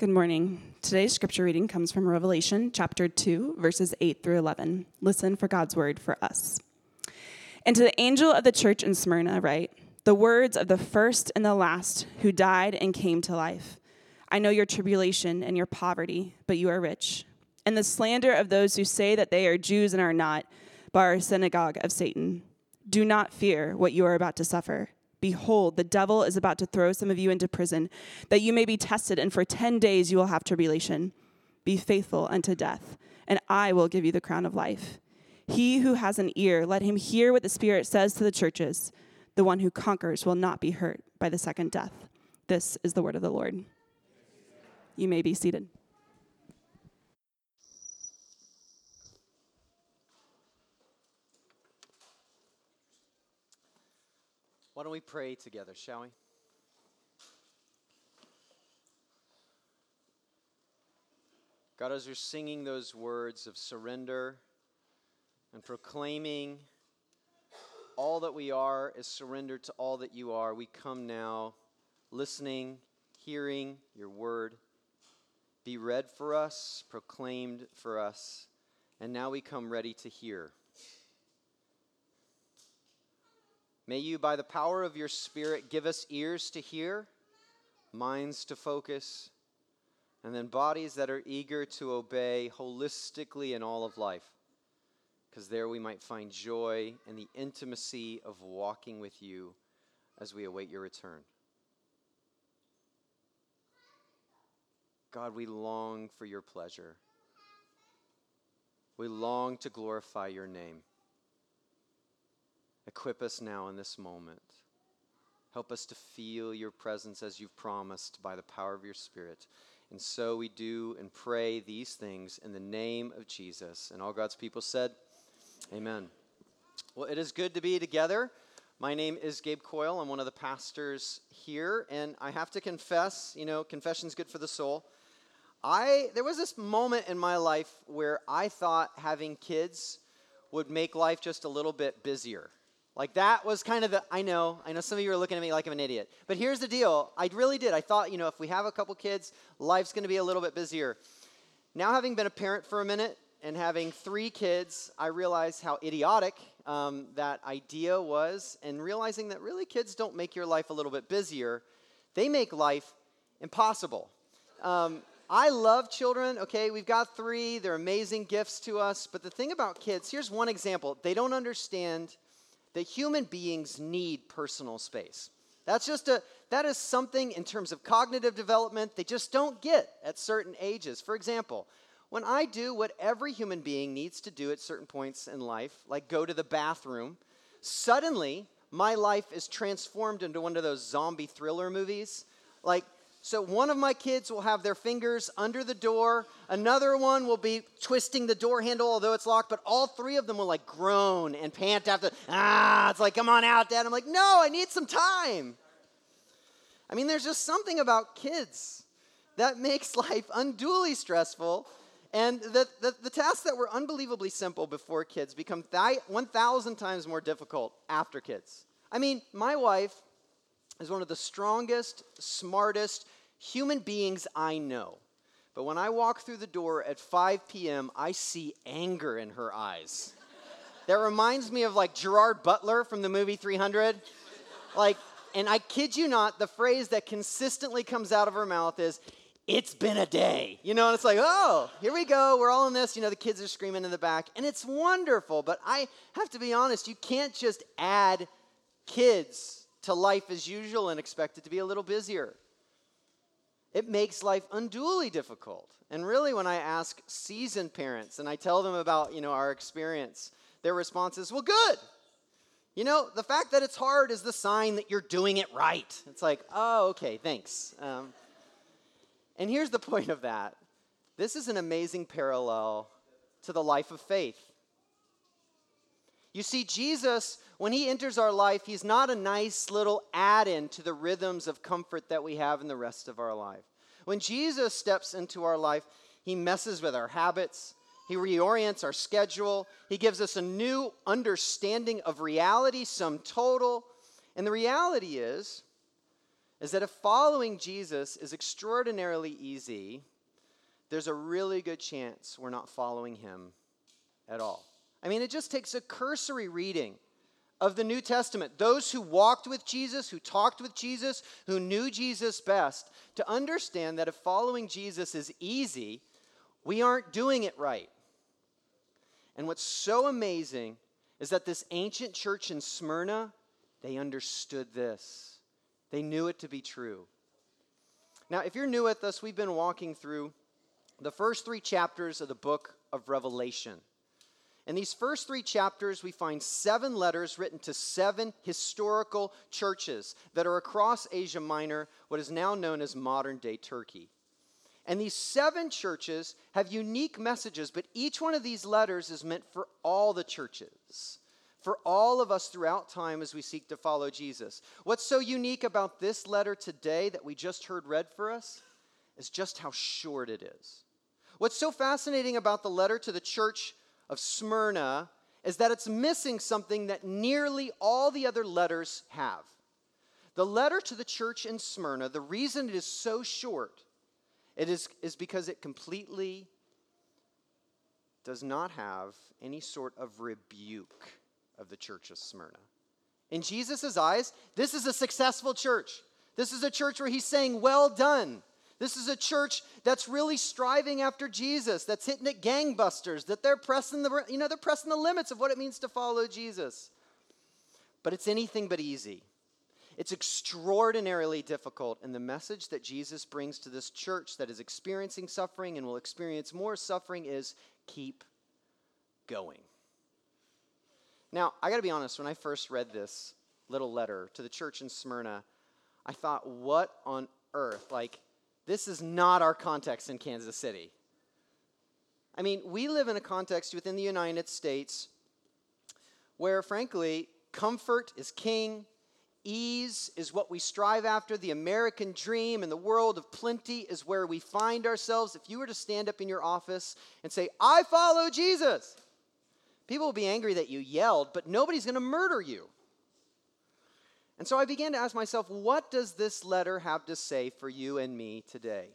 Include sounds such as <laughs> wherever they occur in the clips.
Good morning. Today's scripture reading comes from Revelation chapter 2, verses 8 through 11. Listen for God's word for us. And to the angel of the church in Smyrna, write the words of the first and the last who died and came to life. I know your tribulation and your poverty, but you are rich, and the slander of those who say that they are Jews and are not, but are a synagogue of Satan. Do not fear what you are about to suffer. Behold, the devil is about to throw some of you into prison, that you may be tested, and for 10 days you will have tribulation. Be faithful unto death, and I will give you the crown of life. He who has an ear, let him hear what the Spirit says to the churches. The one who conquers will not be hurt by the second death. This is the word of the Lord. You may be seated. Why don't we pray together, shall we? God, as you're singing those words of surrender and proclaiming all that we are is surrendered to all that you are, we come now listening, hearing your word be read for us, proclaimed for us, and now we come ready to hear. May you, by the power of your Spirit, give us ears to hear, minds to focus, and then bodies that are eager to obey holistically in all of life. Because there we might find joy in the intimacy of walking with you as we await your return. God, we long for your pleasure. We long to glorify your name. Equip us now in this moment. Help us to feel your presence as you've promised by the power of your Spirit. And so we do and pray these things in the name of Jesus. And all God's people said, Amen. Well, it is good to be together. My name is Gabe Coyle. I'm one of the pastors here. And I have to confess, you know, confession's good for the soul. I there was this moment in my life where I thought having kids would make life just a little bit busier. Like that was kind of the, I know, I know some of you are looking at me like I'm an idiot. But here's the deal I really did. I thought, you know, if we have a couple kids, life's going to be a little bit busier. Now, having been a parent for a minute and having three kids, I realized how idiotic um, that idea was, and realizing that really kids don't make your life a little bit busier, they make life impossible. Um, I love children, okay? We've got three, they're amazing gifts to us. But the thing about kids, here's one example they don't understand that human beings need personal space. That's just a that is something in terms of cognitive development they just don't get at certain ages. For example, when I do what every human being needs to do at certain points in life, like go to the bathroom, suddenly my life is transformed into one of those zombie thriller movies. Like so one of my kids will have their fingers under the door. Another one will be twisting the door handle, although it's locked. But all three of them will like groan and pant after. Ah, it's like, come on out, Dad. I'm like, no, I need some time. I mean, there's just something about kids that makes <laughs> life unduly stressful. And the, the, the tasks that were unbelievably simple before kids become 1,000 times more difficult after kids. I mean, my wife is one of the strongest, smartest human beings I know. But when I walk through the door at 5 p.m., I see anger in her eyes. that reminds me of like Gerard Butler from the movie 300. Like, and I kid you not, the phrase that consistently comes out of her mouth is, it's been a day. You know, and it's like, oh, here we go. We're all in this. You know, the kids are screaming in the back. And it's wonderful. But I have to be honest, you can't just add kids to life as usual and expect it to be a little busier. It makes life unduly difficult. And really, when I ask seasoned parents and I tell them about you know our experience, their response is, "Well, good." You know, the fact that it's hard is the sign that you're doing it right. It's like, oh, okay, thanks. Um, and here's the <laughs> point of that this is an amazing parallel to the life of faith. You see, Jesus when he enters our life, he's not a nice little add in to the rhythms of comfort that we have in the rest of our life. When Jesus steps into our life, he messes with our habits, he reorients our schedule, he gives us a new understanding of reality, sum total. And the reality is is that if following Jesus is extraordinarily easy, there's a really good chance we're not following him at all. I mean, it just takes a cursory reading of the New Testament, those who walked with Jesus, who talked with Jesus, who knew Jesus best, to understand that if following Jesus is easy, we aren't doing it right. And what's so amazing is that this ancient church in Smyrna, they understood this. They knew it to be true. Now, if you're new with us, we've been walking through the first three chapters of the book of Revelation. In these first three chapters, we find seven letters written to seven historical churches that are across Asia Minor, what is now known as modern day Turkey. And these seven churches have unique messages, but each one of these letters is meant for all the churches, for all of us throughout time as we seek to follow Jesus. What's so unique about this letter today that we just heard read for us is just how short it is. What's so fascinating about the letter to the church of Smyrna is that it's missing something that nearly all the other letters have. The letter to the church in Smyrna, the reason it is so short, it is, is because it completely does not have any sort of rebuke of the church of Smyrna. In Jesus' eyes, this is a successful church. This is a church where he's saying, Well done. This is a church that's really striving after Jesus, that's hitting it gangbusters, that they're pressing the, you know, they're pressing the limits of what it means to follow Jesus. But it's anything but easy. It's extraordinarily difficult, and the message that Jesus brings to this church that is experiencing suffering and will experience more suffering is keep going. Now, I got to be honest, when I first read this little letter to the church in Smyrna, I thought, what on earth? Like, this is not our context in Kansas City. I mean, we live in a context within the United States where, frankly, comfort is king, ease is what we strive after, the American dream and the world of plenty is where we find ourselves. If you were to stand up in your office and say, I follow Jesus, people will be angry that you yelled, but nobody's going to murder you. And so I began to ask myself, what does this letter have to say for you and me today?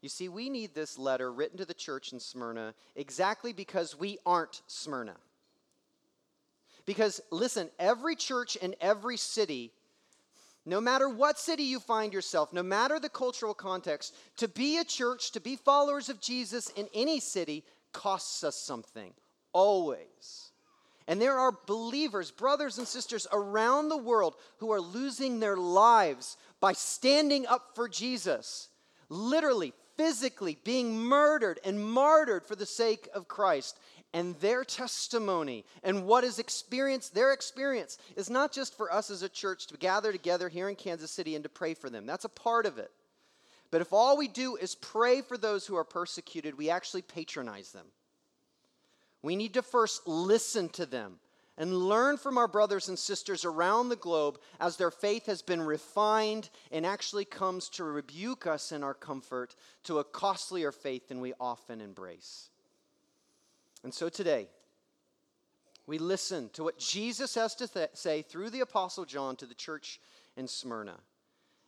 You see, we need this letter written to the church in Smyrna exactly because we aren't Smyrna. Because, listen, every church in every city, no matter what city you find yourself, no matter the cultural context, to be a church, to be followers of Jesus in any city costs us something, always. And there are believers, brothers and sisters around the world who are losing their lives by standing up for Jesus, literally, physically being murdered and martyred for the sake of Christ. And their testimony and what is experienced, their experience, is not just for us as a church to gather together here in Kansas City and to pray for them. That's a part of it. But if all we do is pray for those who are persecuted, we actually patronize them. We need to first listen to them and learn from our brothers and sisters around the globe as their faith has been refined and actually comes to rebuke us in our comfort to a costlier faith than we often embrace. And so today, we listen to what Jesus has to th- say through the Apostle John to the church in Smyrna.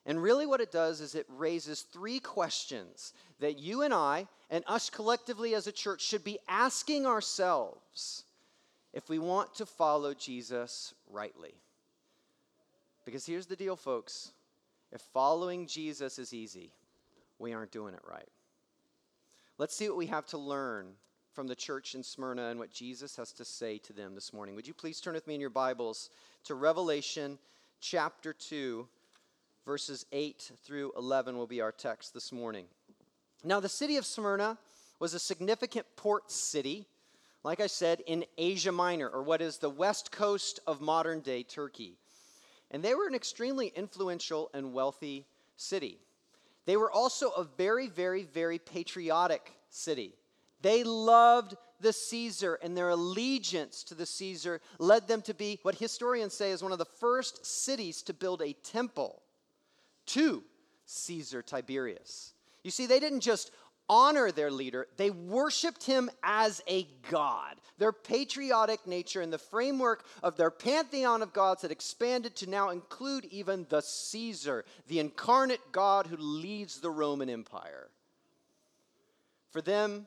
And really, what it does is it raises three questions that you and I, and us collectively as a church, should be asking ourselves if we want to follow Jesus rightly. Because here's the deal, folks if following Jesus is easy, we aren't doing it right. Let's see what we have to learn from the church in Smyrna and what Jesus has to say to them this morning. Would you please turn with me in your Bibles to Revelation chapter 2? Verses 8 through 11 will be our text this morning. Now, the city of Smyrna was a significant port city, like I said, in Asia Minor, or what is the west coast of modern day Turkey. And they were an extremely influential and wealthy city. They were also a very, very, very patriotic city. They loved the Caesar, and their allegiance to the Caesar led them to be what historians say is one of the first cities to build a temple to Caesar Tiberius. You see, they didn't just honor their leader, they worshiped him as a god. Their patriotic nature and the framework of their pantheon of gods had expanded to now include even the Caesar, the incarnate God who leads the Roman Empire. For them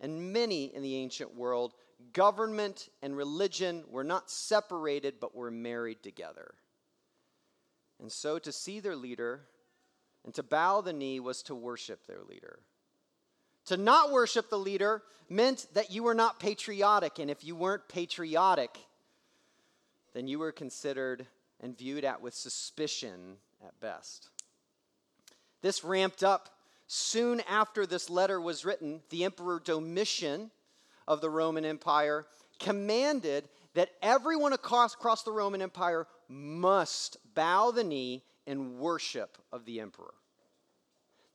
and many in the ancient world, government and religion were not separated but were married together. And so to see their leader and to bow the knee was to worship their leader. To not worship the leader meant that you were not patriotic. And if you weren't patriotic, then you were considered and viewed at with suspicion at best. This ramped up soon after this letter was written. The Emperor Domitian of the Roman Empire commanded that everyone across, across the Roman Empire must bow the knee in worship of the emperor.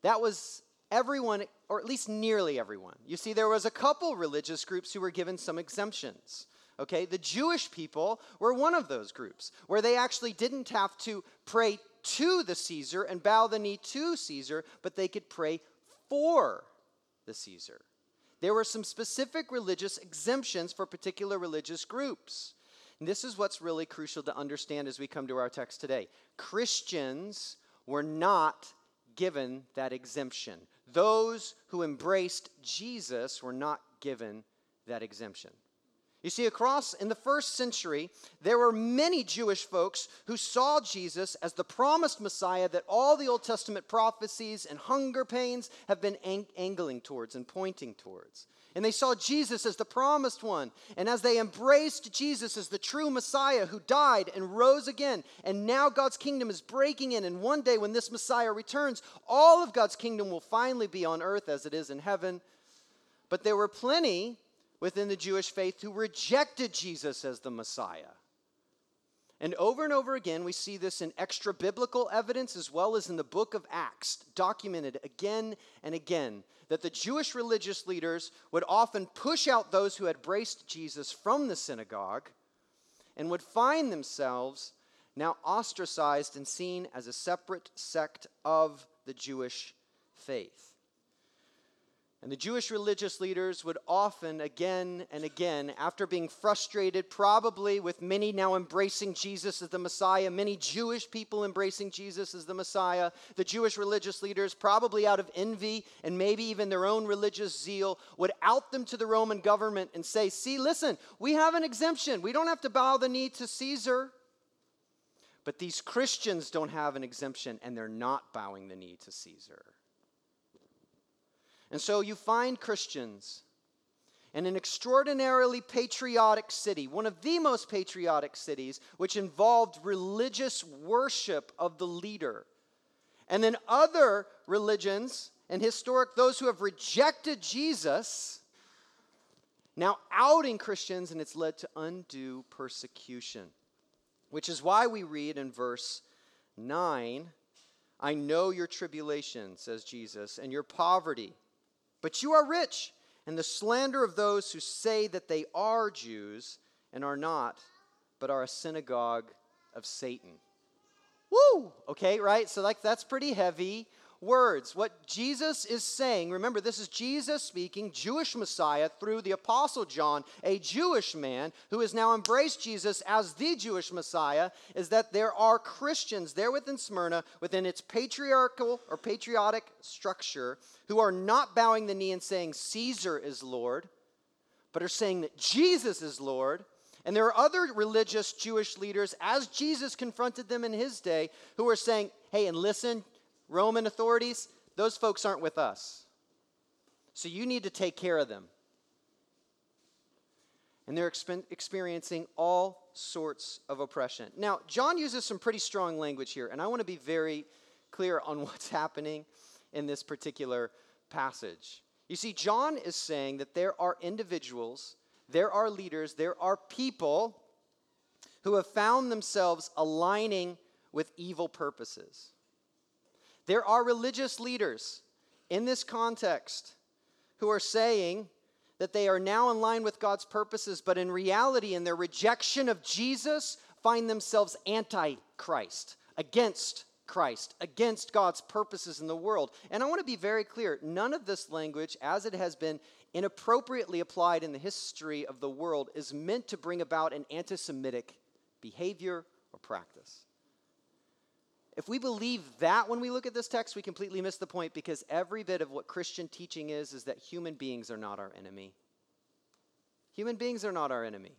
That was everyone, or at least nearly everyone. You see, there was a couple religious groups who were given some exemptions. Okay, the Jewish people were one of those groups where they actually didn't have to pray to the Caesar and bow the knee to Caesar, but they could pray for the Caesar. There were some specific religious exemptions for particular religious groups. And this is what's really crucial to understand as we come to our text today. Christians were not given that exemption. Those who embraced Jesus were not given that exemption. You see, across in the first century, there were many Jewish folks who saw Jesus as the promised Messiah that all the Old Testament prophecies and hunger pains have been ang- angling towards and pointing towards. And they saw Jesus as the promised one. And as they embraced Jesus as the true Messiah who died and rose again, and now God's kingdom is breaking in. And one day when this Messiah returns, all of God's kingdom will finally be on earth as it is in heaven. But there were plenty within the Jewish faith who rejected Jesus as the Messiah. And over and over again, we see this in extra biblical evidence as well as in the book of Acts, documented again and again, that the Jewish religious leaders would often push out those who had braced Jesus from the synagogue and would find themselves now ostracized and seen as a separate sect of the Jewish faith. And the Jewish religious leaders would often, again and again, after being frustrated, probably with many now embracing Jesus as the Messiah, many Jewish people embracing Jesus as the Messiah, the Jewish religious leaders, probably out of envy and maybe even their own religious zeal, would out them to the Roman government and say, See, listen, we have an exemption. We don't have to bow the knee to Caesar. But these Christians don't have an exemption, and they're not bowing the knee to Caesar. And so you find Christians in an extraordinarily patriotic city, one of the most patriotic cities, which involved religious worship of the leader. And then other religions and historic, those who have rejected Jesus, now outing Christians, and it's led to undue persecution. Which is why we read in verse 9 I know your tribulation, says Jesus, and your poverty but you are rich, and the slander of those who say that they are Jews and are not, but are a synagogue of Satan. Woo! Okay, right? So like that's pretty heavy words. What Jesus is saying, remember, this is Jesus speaking, Jewish Messiah, through the Apostle John, a Jewish man who has now embraced Jesus as the Jewish Messiah, is that there are Christians there within Smyrna, within its patriarchal or patriotic structure, who are not bowing the knee and saying, Caesar is Lord, but are saying that Jesus is Lord. And there are other religious Jewish leaders, as Jesus confronted them in his day, who are saying, hey, and listen, Roman authorities, those folks aren't with us. So you need to take care of them. And they're exp- experiencing all sorts of oppression. Now, John uses some pretty strong language here, and I want to be very clear on <laughs> what's happening in this particular passage. You see, John is saying that there are individuals, there are leaders, there are people who have found themselves aligning with evil purposes. There are religious leaders in this context who are saying that they are now in line with God's purposes, but in reality, in their rejection of Jesus, find themselves anti Christ, against Christ, against God's purposes in the world. And I want to be very clear none of this language, as it has been inappropriately applied in the history of the world, is meant to bring about an anti Semitic behavior or practice. If we believe that when we look at this text, we completely miss the point because every bit of what Christian teaching is is that human beings are not our enemy. Human beings are not our enemy.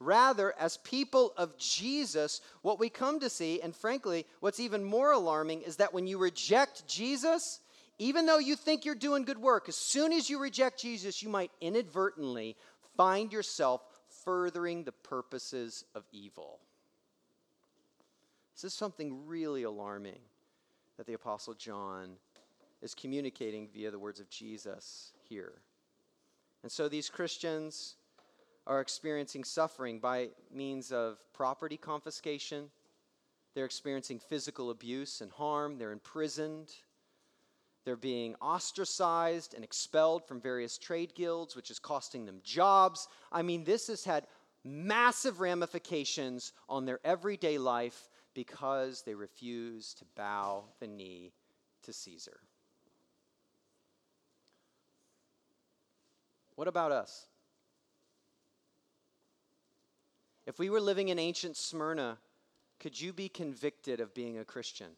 Rather, as people of Jesus, what we come to see, and frankly, what's even more alarming is that when you reject Jesus, even though you think you're doing good work, as soon as you reject Jesus, you might inadvertently find yourself furthering the purposes of evil. This is something really alarming that the Apostle John is communicating via the words of Jesus here. And so these Christians are experiencing suffering by means of property confiscation. They're experiencing physical abuse and harm. They're imprisoned. They're being ostracized and expelled from various trade guilds, which is costing them jobs. I mean, this has had massive ramifications on their everyday life because they refuse to bow the knee to Caesar. What about us? If we were living in ancient Smyrna, could you be convicted of being a Christian?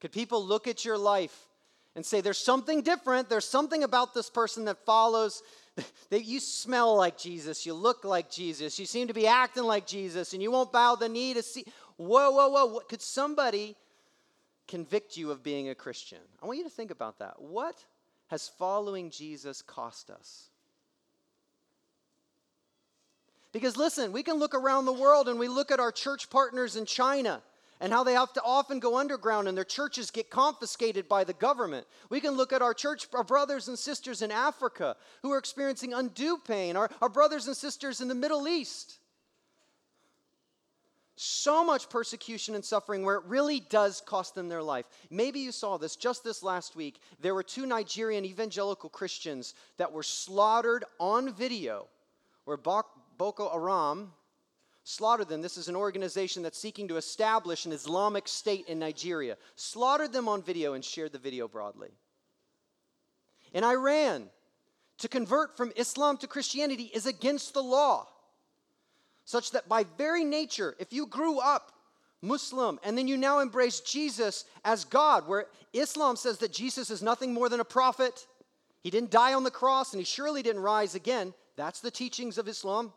Could people look at your life and say, There's something different, there's something about this person that follows <laughs> that you smell like Jesus, you look like Jesus, you seem to be acting like Jesus, and you won't bow the knee to see. Whoa, whoa, whoa. What, Could somebody convict you of being a Christian? I want you to think about that. What has following Jesus cost us? Because listen, we can look around the world and we look at our church partners in China and how they have to often go underground and their churches get confiscated by the government. We can look at our church, our brothers and sisters in Africa who are experiencing undue pain, our, our brothers and sisters in the Middle East. So much persecution and suffering where it really does cost them their life. Maybe you saw this just this last week. There were two Nigerian evangelical Christians that were slaughtered on video where Boko Haram slaughtered them. This is an organization that's seeking to establish an Islamic state in Nigeria. Slaughtered them on video and shared the video broadly. In Iran, to convert from Islam to Christianity is against the law, such that by very nature, if you grew up Muslim and then you now embrace Jesus as God, where Islam says that Jesus is nothing more than a prophet, he didn't die on the cross and he surely didn't rise again. That's the teachings of Islam.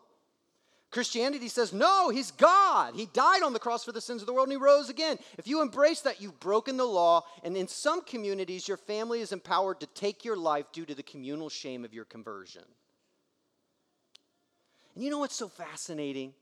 Christianity says, no, he's God. He died on the cross for the sins of the world and he rose again. If you embrace that, you've broken the law. And in some communities, your family is empowered to take your life due to the communal shame of your conversion. And you know what's so fascinating?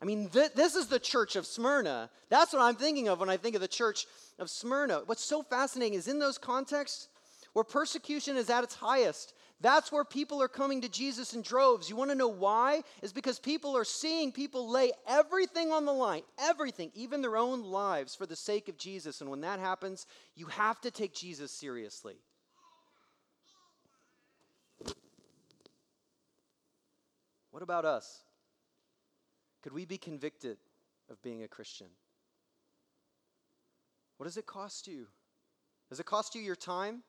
I mean, th- this is the church of Smyrna. That's what I'm thinking of when I think of the church of Smyrna. What's so fascinating is in those contexts where persecution is at its highest, that's where people are coming to Jesus in droves. You want to know why? Is because people are seeing people lay everything on the line, everything, even their own lives, for the sake of Jesus. And when that happens, you have to take Jesus seriously. What about us? Could we be convicted of being a Christian? What does it cost you? Does it cost you your time?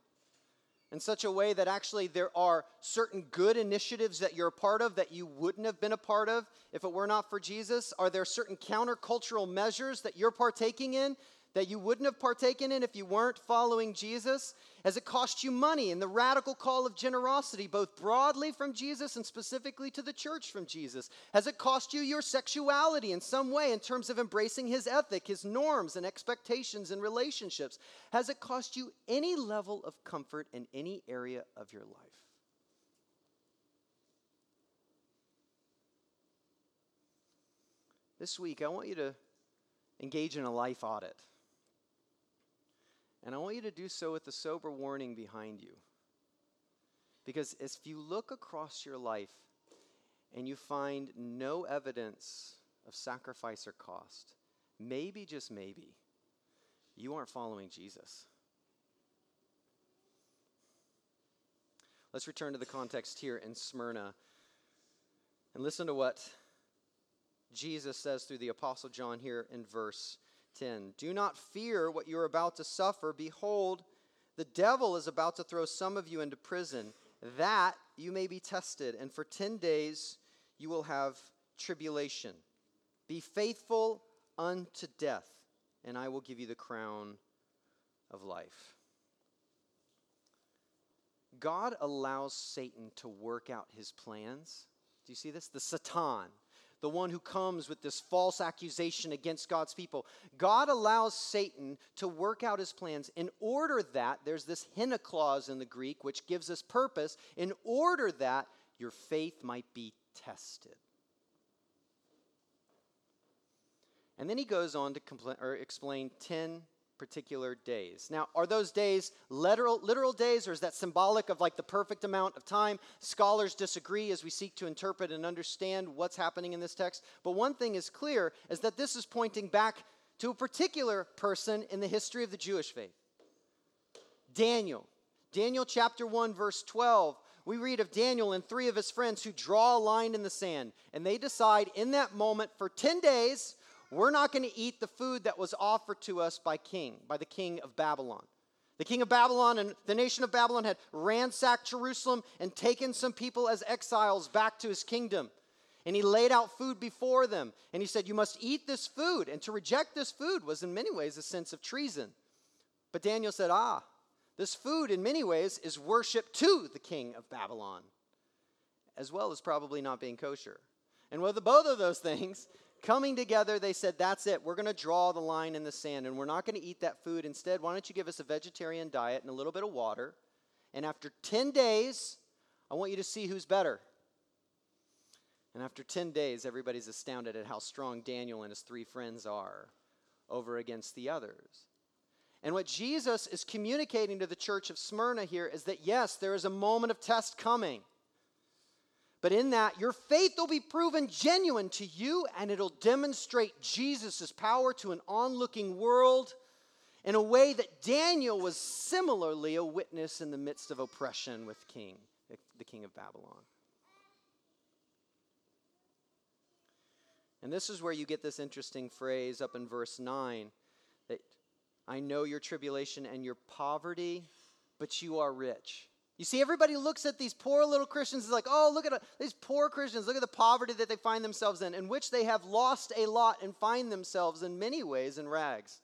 In such a way that actually there are certain good initiatives that you're a part of that you wouldn't have been a part of if it were not for Jesus? Are there certain countercultural measures that you're partaking in that you wouldn't have partaken in if you weren't following Jesus? Has it cost you money in the radical call of generosity, both broadly from Jesus and specifically to the church from Jesus? Has it cost you your sexuality in some way in terms of embracing his ethic, his norms, and expectations in relationships? Has it cost you any level of comfort in any area of your life? This week, I want you to engage in a life audit. And I want you to do so with the sober warning behind you. Because if you look across your life and you find no evidence of sacrifice or cost, maybe, just maybe, you aren't following Jesus. Let's return to the context here in Smyrna and listen to what Jesus says through the Apostle John here in verse 10 Do not fear what you're about to suffer. Behold, the devil is about to throw some of you into prison, that you may be tested, and for 10 days you will have tribulation. Be faithful unto death, and I will give you the crown of life. God allows Satan to work out his plans. Do you see this? The Satan, the one who comes with this false accusation against God's people. God allows Satan to work out his plans in order that, there's this hina clause in the Greek, which gives us purpose, in order that your faith might be tested. And then he goes on to compl- explain 10 particular days. Now, are those days literal, literal days, or is that symbolic of like the perfect amount of time? Scholars disagree as we seek to interpret and understand what's happening in this text. But one thing is clear is that this is pointing back to a particular person in the history of the Jewish faith Daniel. Daniel chapter 1, verse 12. We read of Daniel and three of his friends who draw a line in the sand, and they decide in that moment for 10 days we're not going to eat the food that was offered to us by king, by the king of Babylon. The king of Babylon and the nation of Babylon had ransacked Jerusalem and taken some people as exiles back to his kingdom. And he laid out food before them. And he said, You must eat this food. And to reject this food was in many ways a sense of treason. But Daniel said, Ah, this food in many ways is worship to the king of Babylon, as well as probably not being kosher. And with both of those <laughs> things, coming together, they said, That's it. We're going to draw the line in the sand and we're not going to eat that food. Instead, why don't you give us a vegetarian diet and a little bit of water? And after 10 days, I want you to see who's better. And after 10 days, everybody's astounded at how strong Daniel and his three friends are over against the others. And what Jesus is communicating to the church of Smyrna here is that yes, there is a moment of test coming. But in that, your faith will be proven genuine to you, and it'll demonstrate Jesus' power to an onlooking world in a way that Daniel was similarly a witness in the midst of oppression with King, the king of Babylon. And this is where you get this interesting phrase up in verse 9 that I know your tribulation and your poverty, but you are rich. You see, everybody looks at these poor little Christians is like, oh, look at uh, these poor Christians. Look at the poverty that they find themselves in, in which they have lost a lot and find themselves in many ways in rags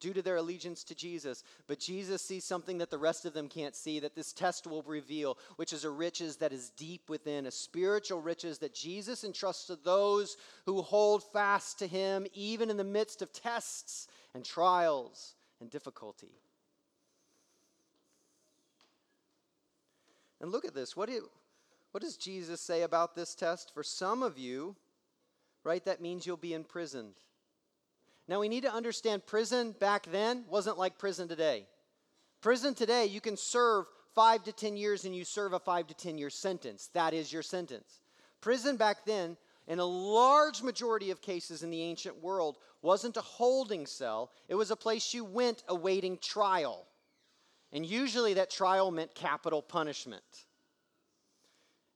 due to their allegiance to Jesus. But Jesus sees something that the rest of them can't see, that this test will reveal, which is a riches that is deep within, a spiritual riches that Jesus entrusts to those who hold fast to him, even in the midst of tests and trials and difficulty. And look at this. What, do, what does Jesus say about this test? For some of you, right, that means you'll be imprisoned. Now we need to understand prison back then wasn't like prison today. Prison today, you can serve five to 10 years and you serve a five to 10 year sentence. That is your sentence. Prison back then, in a large majority of cases in the ancient world, wasn't a holding cell, it was a place you went awaiting trial. And usually that trial meant capital punishment.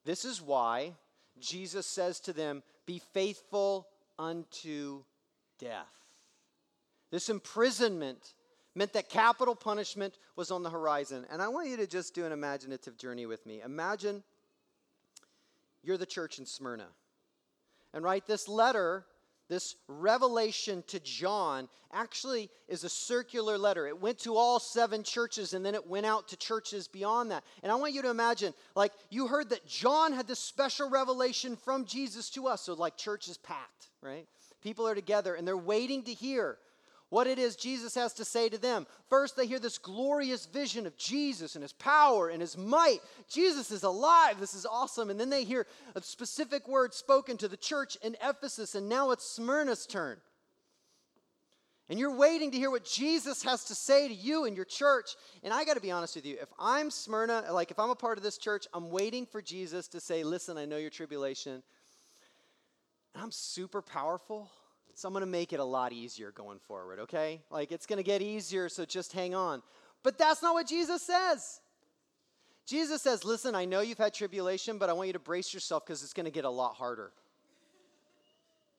This is why Jesus says to them, Be faithful unto death. This imprisonment meant that capital punishment was on the horizon. And I want you to just do an imaginative journey with me. Imagine you're the church in Smyrna. And write this letter this revelation to John actually is a circular letter. It went to all seven churches and then it went out to churches beyond that. And I want you to imagine, like, you heard that John had this special revelation from Jesus to us. So, like, church is packed, right? People are together and they're waiting to hear what it is Jesus has to say to them. First, they hear this glorious vision of Jesus and his power and his might. Jesus is alive. This is awesome. And then they hear a specific word spoken to the church in Ephesus, and now it's Smyrna's turn. And you're waiting to hear what Jesus has to say to you and your church. And I got to be honest with you. If I'm Smyrna, like if I'm a part of this church, I'm waiting for Jesus to say, Listen, I know your tribulation. I'm super powerful. So I'm going to make it a lot easier going forward, okay? Like it's going to get easier, so just hang on. But that's not what Jesus says. Jesus says, Listen, I know you've had tribulation, but I want you to brace yourself because it's going to get a lot harder.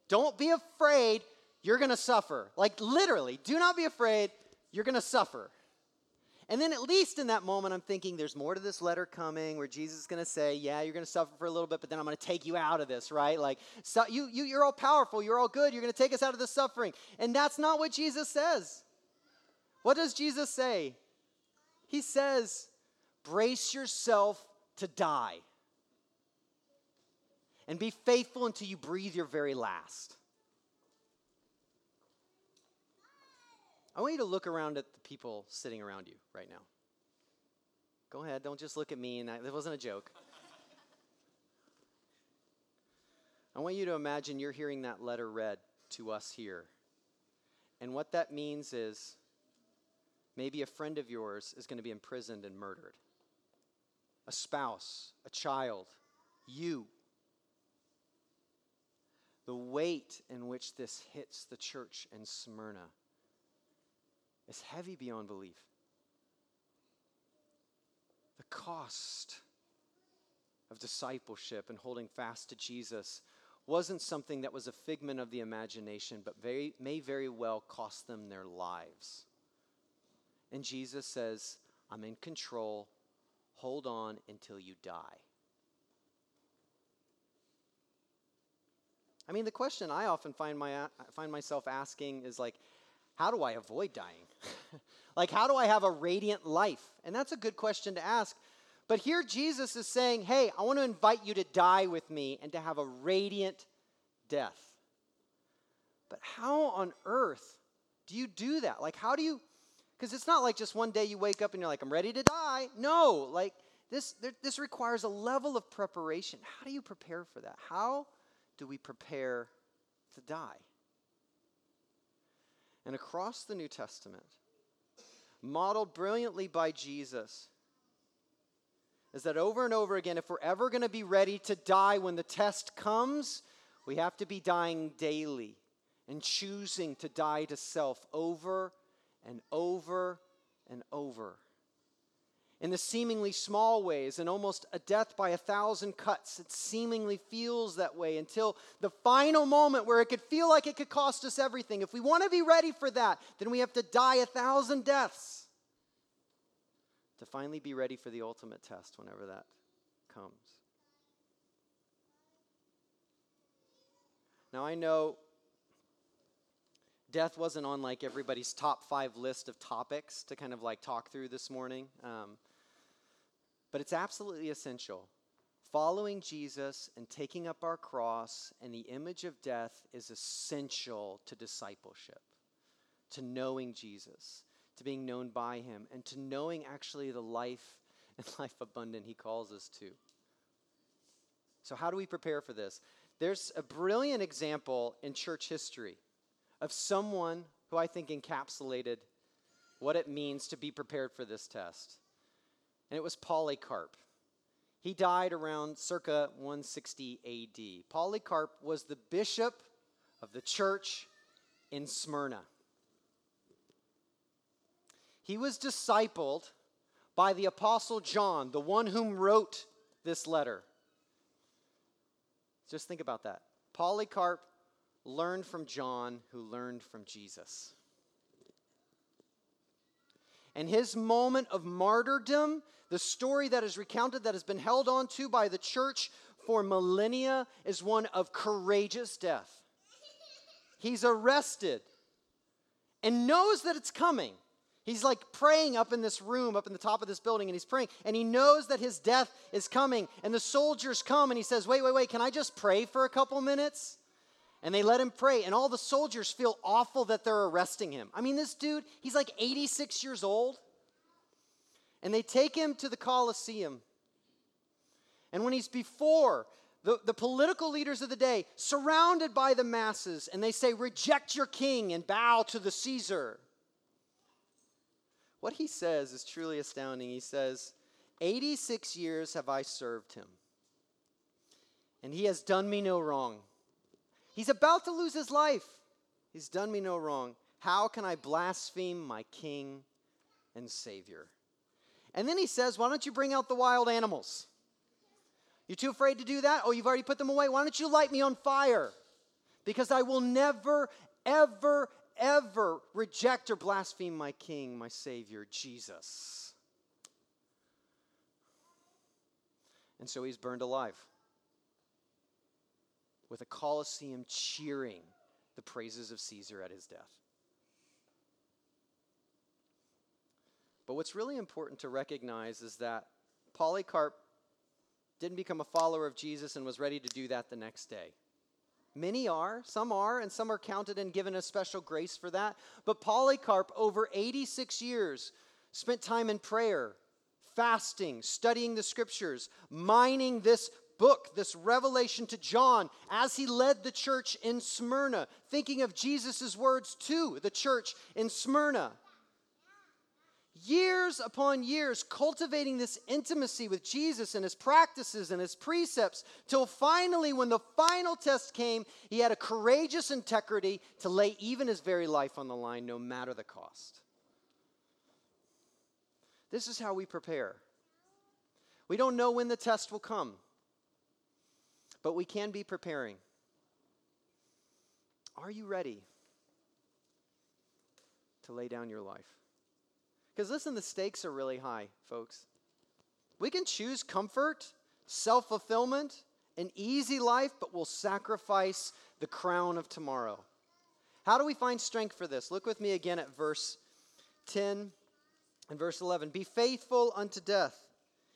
Don't be afraid, you're going to suffer. Like literally, do not be afraid, you're going to suffer. And then, at least in that moment, I'm thinking there's more to this letter coming where Jesus is going to say, Yeah, you're going to suffer for a little bit, but then I'm going to take you out of this, right? Like, so you, you, you're all powerful, you're all good, you're going to take us out of the suffering. And that's not what Jesus says. What does Jesus say? He says, Brace yourself to die. And be faithful until you breathe your very last. I want you to look around at the people sitting around you right now. Go ahead, don't just look at me, and I, that wasn't a joke. I want you to imagine you're hearing that letter read to us here. And what that means is maybe a friend of yours is going to be imprisoned and murdered, a spouse, a child, you. The weight in which this hits the church in Smyrna is heavy beyond belief. The cost of discipleship and holding fast to Jesus wasn't something that was a figment of the imagination, but very, may very well cost them their lives. And Jesus says, I'm in control. Hold on until you die. I mean, the question I often find, my, find myself asking is like, how do I avoid dying? <laughs> like, how do I have a radiant life? And that's a good question to ask. But here Jesus is saying, hey, I want to invite you to die with me and to have a radiant death. But how on earth do you do that? Like, how do you, because it's not like just one day you wake up and you're like, I'm ready to die. No, like, this, this requires a level of preparation. How do you prepare for that? How do we prepare to die? And across the New Testament, modeled brilliantly by Jesus, is that over and over again, if we're ever going to be ready to die when the test comes, we have to be dying daily and choosing to die to self over and over and over in the seemingly small ways and almost a death by a thousand cuts. It seemingly feels that way until the final moment where it could feel like it could cost us everything. If we want to be ready for that, then we have to die a thousand deaths to finally be ready for the ultimate test whenever that comes. Now, I know death wasn't on like everybody's top five list of topics to kind of like talk through this morning. Um, but it's absolutely essential. Following Jesus and taking up our cross and the image of death is essential to discipleship, to knowing Jesus, to being known by him, and to knowing actually the life <laughs> and life abundant he calls us to. So, how do we prepare for this? There's a brilliant example in church history of someone who I think encapsulated what it means to be prepared for this test and it was Polycarp. He died around circa 160 AD. Polycarp was the bishop of the church in Smyrna. He was discipled by the Apostle John, the one whom wrote this letter. Just think about that. Polycarp learned from John, who learned from Jesus. And his moment of martyrdom the story that is recounted, that has been held on to by the church for millennia, is one of courageous death. He's arrested and knows that it's coming. He's like praying up in this room, up in the top of this building, and he's praying, and he knows that his death is coming. And the soldiers come, and he says, Wait, wait, wait, can I just pray for a couple minutes? And they let him pray, and all the soldiers feel awful that they're arresting him. I mean, this dude, he's like 86 years old. And they take him to the Colosseum. And when he's before the, the political leaders of the day, surrounded by the masses, and they say, Reject your king and bow to the Caesar. What he says is truly astounding. He says, 86 years have I served him, and he has done me no wrong. He's about to lose his life. He's done me no wrong. How can I blaspheme my king and savior? And then he says, Why don't you bring out the wild animals? You're too afraid to do that? Oh, you've already put them away. Why don't you light me on fire? because I will never, ever, ever reject or blaspheme my King, my Savior, Jesus. And so he's burned alive with a Colosseum cheering the praises of Caesar at his death. But what's really important to recognize is that Polycarp didn't become a follower of Jesus and was ready to do that the next day. Many are, some are, and some are counted and given a special grace for that. But Polycarp, over 86 years, spent time in prayer, fasting, studying the scriptures, mining this book, this revelation to John as he led the church in Smyrna, thinking of Jesus' words to the church in Smyrna. Years upon years, cultivating this intimacy with Jesus and his practices and his precepts, till finally, when the final test came, he had a courageous integrity to lay even his very life on the line, no matter the cost. This is how we prepare. We don't know when the test will come but we can be preparing. Are you ready to lay down your life? Because listen, the stakes are really high, folks. We can choose comfort, self fulfillment, an easy life, but we'll sacrifice the crown of tomorrow. How do we find strength for this? Look with me again at verse 10 and verse 11. Be faithful unto death,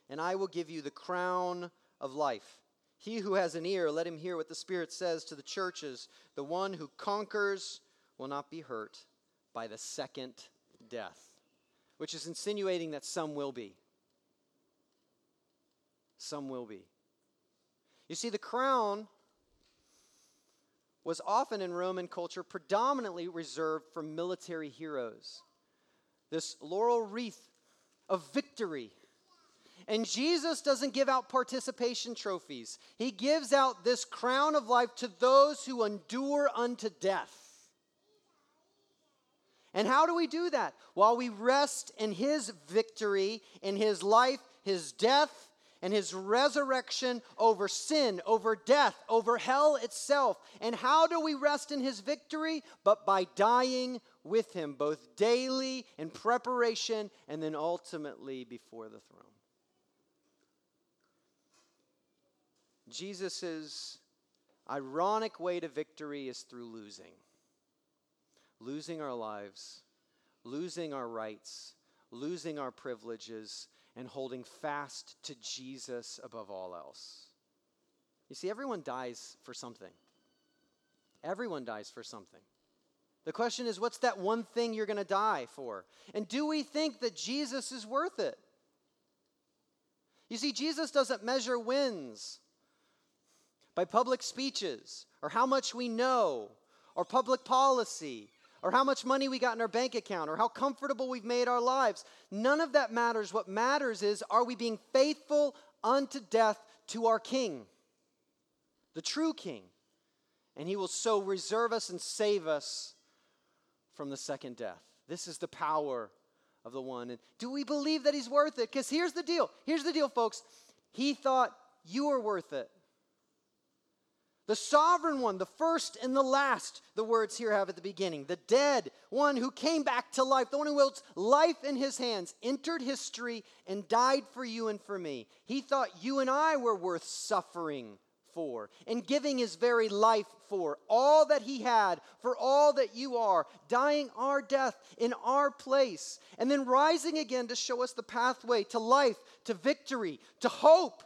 and I will give you the crown of life. He who has an ear, let him hear what the Spirit says to the churches. The one who conquers will not be hurt by the second death, which is insinuating that some will be. Some will be. You see, the crown was often in Roman culture predominantly reserved for military heroes. This laurel wreath of victory and Jesus doesn't give out participation trophies, He gives out this crown of life to those who endure unto death. And how do we do that? While we rest in His victory, in His life, His death, and his resurrection over sin, over death, over hell itself. And how do we rest in his victory? But by dying with him, both daily in preparation and then ultimately before the throne. Jesus' ironic way to victory is through losing. Losing our lives, losing our rights, losing our privileges, and holding fast to Jesus above all else. You see, everyone dies for something. Everyone dies for something. The question is, what's that one thing you're going to die for? And do we think that Jesus is worth it? You see, Jesus doesn't measure wins by public speeches or how much we know or public policy or how much money we got in our bank account or how comfortable we've made our lives. None of that matters. What matters is are we being faithful unto death to our King, the true King? And he will so reserve us and save us from the second death. This is the power of the one. And do we believe that he's worth it? Because here's the deal. Here's the deal, folks. He thought you were worth it. The sovereign one, the first and the last, the words here have at the beginning. The dead one who came back to life, the one who holds life in his hands, entered history and died for you and for me. He thought you and I were worth suffering for and giving his very life for. All that he had, for all that you are, dying our death in our place, and then rising again to show us the pathway to life, to victory, to hope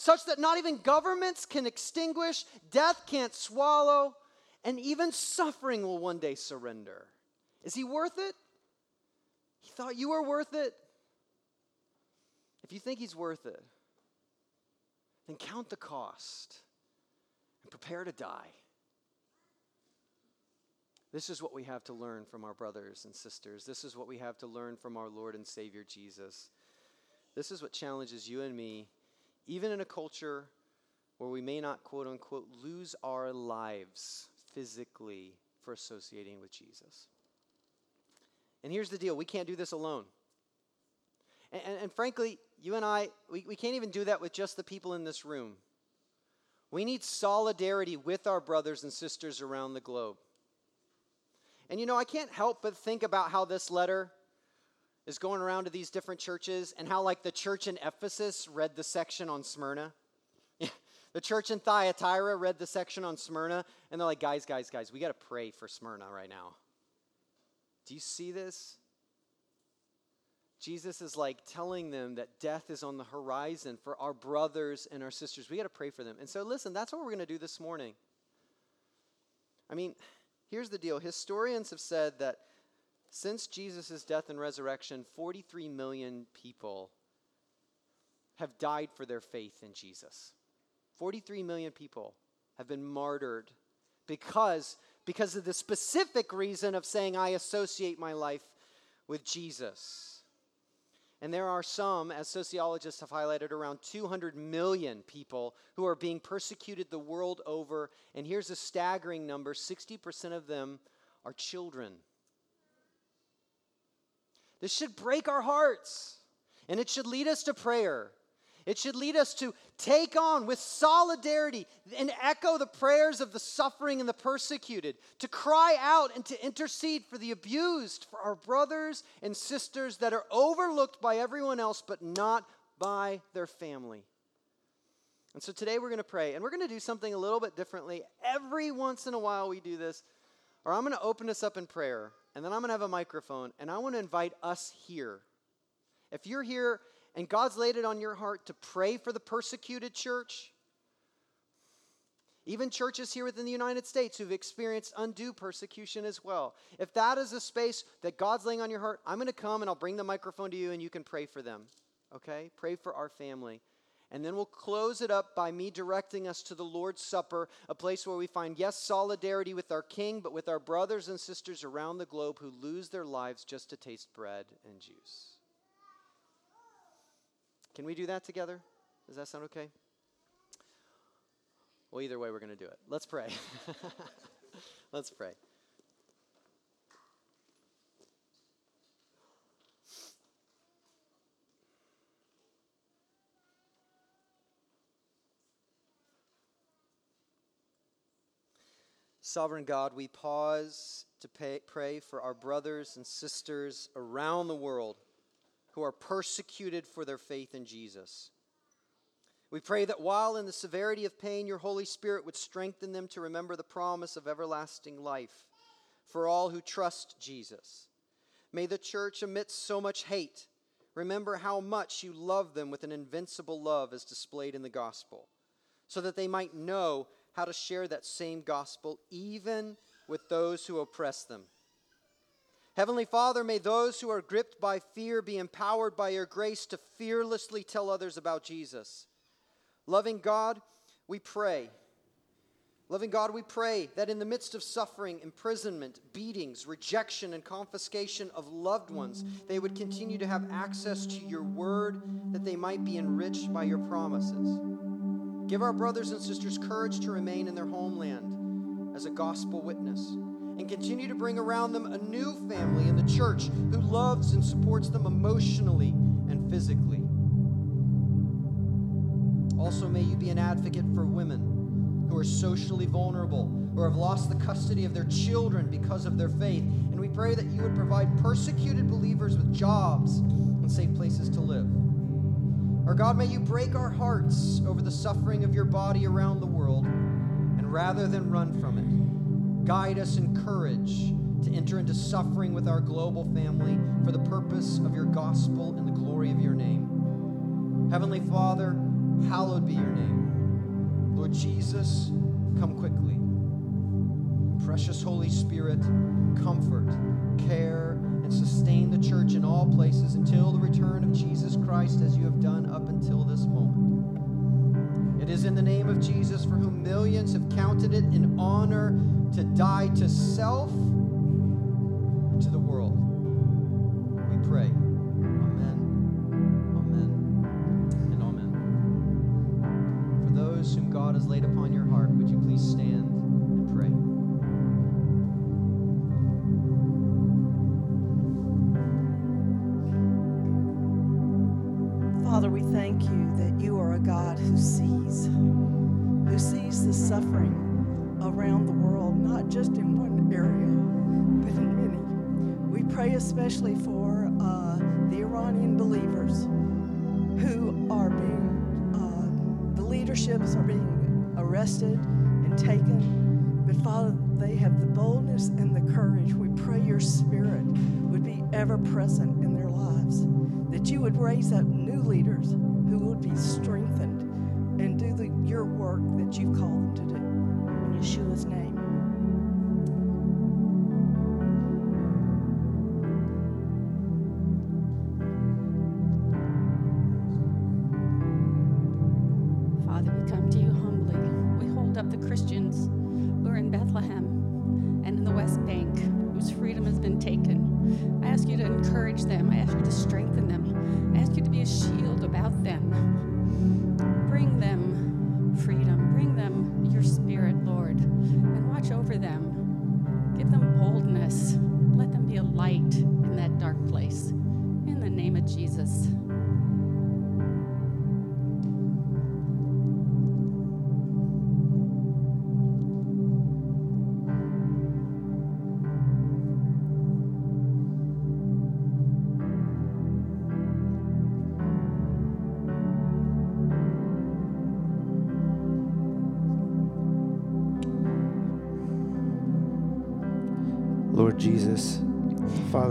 such that not even governments can extinguish, death can't swallow, and even suffering will one day surrender. Is he worth it? He thought you were worth it. If you think he's worth it, then count the cost and prepare to die. This is what we have to learn from our brothers and sisters. This is what we have to learn from our Lord and Savior Jesus. This is what challenges you and me even in a culture where we may not, quote unquote, lose our lives physically for associating with Jesus. And here's the deal we can't do this alone. And, and, and, frankly, you and I, we, we can't even do that with just the people in this room. We need solidarity with our brothers and sisters around the globe. And you know, I can't help but think about how this letter is going around to these different churches and how, like, the church in Ephesus read the section on Smyrna. <laughs> the church in Thyatira read the section on Smyrna, and they're like, guys, guys, guys, we got to pray for Smyrna right now. Do you see this? Jesus is like telling them that death is on the horizon for our brothers and our sisters. We got to pray for them. And so, listen, that's what we're going to do this morning. I mean, here's the deal historians have said that since Jesus' death and resurrection, 43 million people have died for their faith in Jesus. 43 million people have been martyred because, because of the specific reason of saying, I associate my life with Jesus. And there are some, as sociologists have highlighted, around 200 million people who are being persecuted the world over. And here's a staggering number 60% of them are children. This should break our hearts, and it should lead us to prayer. It should lead us to take on with solidarity and echo the prayers of the suffering and the persecuted, to cry out and to intercede for the abused, for our brothers and sisters that are overlooked by everyone else but not by their family. And so today we're going to pray, and we're going to do something a little bit differently. Every once in a while we do this, or I'm going to open us up in prayer, and then I'm going to have a microphone, and I want to invite us here. If you're here and God's laid it on your heart to pray for the persecuted church, even churches here within the United States who've experienced undue persecution as well. If that is a space that God's laying on your heart, I'm going to come and I'll bring the microphone to you and you can pray for them. Okay? Pray for our family. And then we'll close it up by me directing us to the Lord's Supper, a place where we find, yes, solidarity with our King, but with our brothers and sisters around the globe who lose their lives just to taste bread and juice. Can we do that together? Does that sound okay? Well, either way, we're going to do it. Let's pray. <laughs> Let's pray. Sovereign God, we pause to pay, pray for our brothers and sisters around the world who are persecuted for their faith in Jesus. We pray that while in the severity of pain, your Holy Spirit would strengthen them to remember the promise of everlasting life for all who trust Jesus. May the church, amidst so much hate, remember how much you love them with an invincible love as displayed in the gospel, so that they might know how to share that same gospel even with those who oppress them. Heavenly Father, may those who are gripped by fear be empowered by your grace to fearlessly tell others about Jesus. Loving God, we pray. Loving God, we pray that in the midst of suffering, imprisonment, beatings, rejection, and confiscation of loved ones, they would continue to have access to your word, that they might be enriched by your promises. Give our brothers and sisters courage to remain in their homeland as a gospel witness and continue to bring around them a new family in the church who loves and supports them emotionally and physically. Also, may you be an advocate for women who are socially vulnerable or have lost the custody of their children because of their faith. And we pray that you would provide persecuted believers with jobs and safe places to live. Or God, may you break our hearts over the suffering of your body around the world, and rather than run from it, Guide us in courage to enter into suffering with our global family for the purpose of your gospel and the glory of your name. Heavenly Father, hallowed be your name. Lord Jesus, come quickly. Precious Holy Spirit, comfort, care, and sustain the church in all places until the return of Jesus Christ as you have done up until this moment. It is in the name of Jesus, for whom millions have counted it an honor to die to self and to the world. We pray. Amen, amen, and amen. For those whom God has laid upon your heart, would you please stand and pray? Especially for uh, the Iranian believers who are being, uh, the leaderships are being arrested and taken. But Father, they have the boldness and the courage. We pray your spirit would be ever present in their lives, that you would raise up new leaders who would be strengthened and do the, your work that you've called them to do. In Yeshua's name.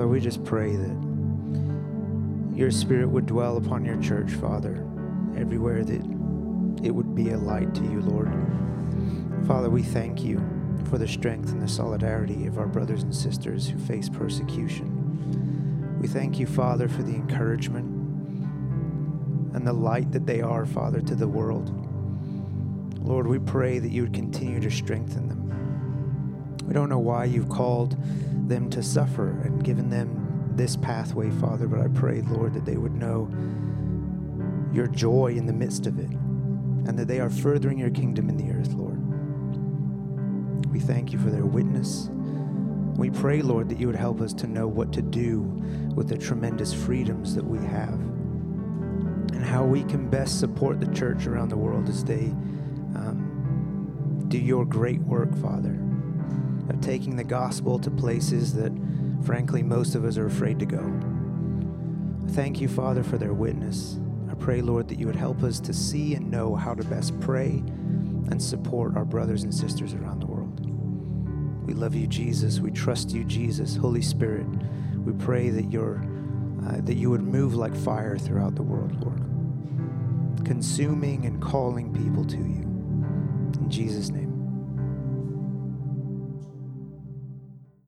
We just pray that your spirit would dwell upon your church, Father, everywhere that it would be a light to you, Lord. Father, we thank you for the strength and the solidarity of our brothers and sisters who face persecution. We thank you, Father, for the encouragement and the light that they are, Father, to the world. Lord, we pray that you would continue to strengthen them. We don't know why you've called them to suffer and given them this pathway, Father, but I pray, Lord, that they would know your joy in the midst of it and that they are furthering your kingdom in the earth, Lord. We thank you for their witness. We pray, Lord, that you would help us to know what to do with the tremendous freedoms that we have and how we can best support the church around the world as they um, do your great work, Father of taking the gospel to places that, frankly, most of us are afraid to go. Thank you, Father, for their witness. I pray, Lord, that you would help us to see and know how to best pray and support our brothers and sisters around the world. We love you, Jesus. We trust you, Jesus. Holy Spirit, we pray that you're, uh, that you would move like fire throughout the world, Lord, consuming and calling people to you. In Jesus' name.